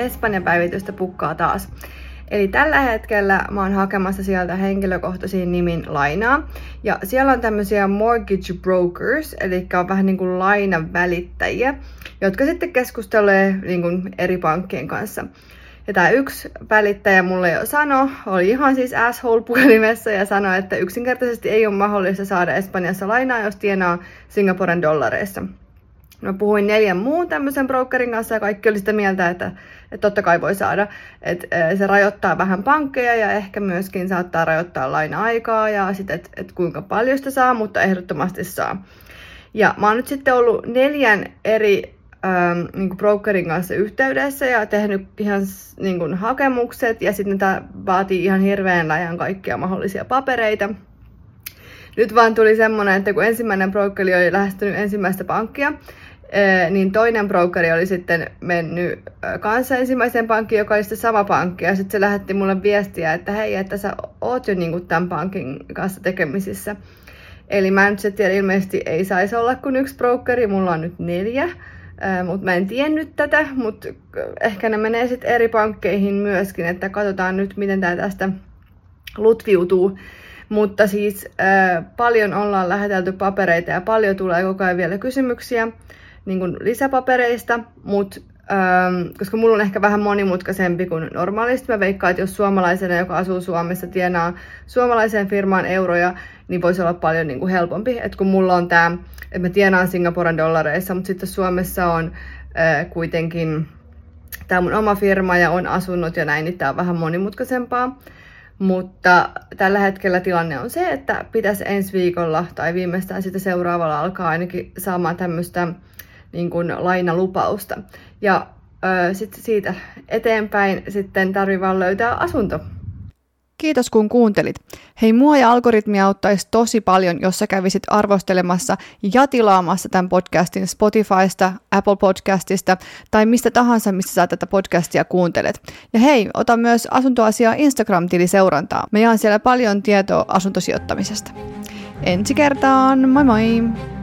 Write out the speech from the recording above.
Espanjan päivitystä pukkaa taas. Eli tällä hetkellä mä oon hakemassa sieltä henkilökohtaisiin nimin lainaa. Ja siellä on tämmöisiä mortgage brokers, eli on vähän niin kuin lainan välittäjiä, jotka sitten keskustelee niin kuin eri pankkien kanssa. Ja tämä yksi välittäjä mulle jo sanoi, oli ihan siis asshole puhelimessa ja sanoi, että yksinkertaisesti ei ole mahdollista saada Espanjassa lainaa, jos tienaa Singaporen dollareissa. Mä puhuin neljän muun tämmöisen brokerin kanssa ja kaikki oli sitä mieltä, että, että totta kai voi saada. Että se rajoittaa vähän pankkeja ja ehkä myöskin saattaa rajoittaa laina-aikaa ja sitten, että, että kuinka paljon sitä saa, mutta ehdottomasti saa. Ja mä oon nyt sitten ollut neljän eri ähm, niin brokerin kanssa yhteydessä ja tehnyt ihan niin hakemukset ja sitten tämä vaatii ihan hirveän läjän kaikkia mahdollisia papereita. Nyt vaan tuli semmoinen, että kun ensimmäinen brokeri oli lähestynyt ensimmäistä pankkia, niin toinen brokeri oli sitten mennyt kanssa ensimmäiseen pankkiin, joka oli sitten sama pankki, ja sitten se lähetti mulle viestiä, että hei, että sä oot jo niin tämän pankin kanssa tekemisissä. Eli mä nyt se tiedä, ilmeisesti ei saisi olla kuin yksi brokeri, mulla on nyt neljä, mutta mä en tiennyt tätä, mutta ehkä ne menee sitten eri pankkeihin myöskin, että katsotaan nyt, miten tämä tästä lutviutuu. Mutta siis paljon ollaan lähetelty papereita ja paljon tulee koko ajan vielä kysymyksiä niin kuin lisäpapereista, mutta koska mulla on ehkä vähän monimutkaisempi kuin normaalisti. Mä veikkaan, että jos suomalaisena, joka asuu Suomessa, tienaa suomalaiseen firmaan euroja, niin voisi olla paljon niin kuin helpompi. Et kun mulla on tämä, että mä tienaan Singaporen dollareissa, mutta sitten Suomessa on äh, kuitenkin tämä mun oma firma ja on asunut ja näin, niin tämä on vähän monimutkaisempaa. Mutta tällä hetkellä tilanne on se, että pitäisi ensi viikolla tai viimeistään sitten seuraavalla alkaa ainakin saamaan tämmöistä niin kuin lainalupausta. Ja sitten siitä eteenpäin sitten tarvii vaan löytää asunto. Kiitos kun kuuntelit. Hei, mua ja algoritmia auttaisi tosi paljon, jos sä kävisit arvostelemassa ja tilaamassa tämän podcastin Spotifysta, Apple Podcastista tai mistä tahansa, missä sä tätä podcastia kuuntelet. Ja hei, ota myös asuntoasiaa Instagram-tili seurantaa. Me jaan siellä paljon tietoa asuntosijoittamisesta. Ensi kertaan, moi moi!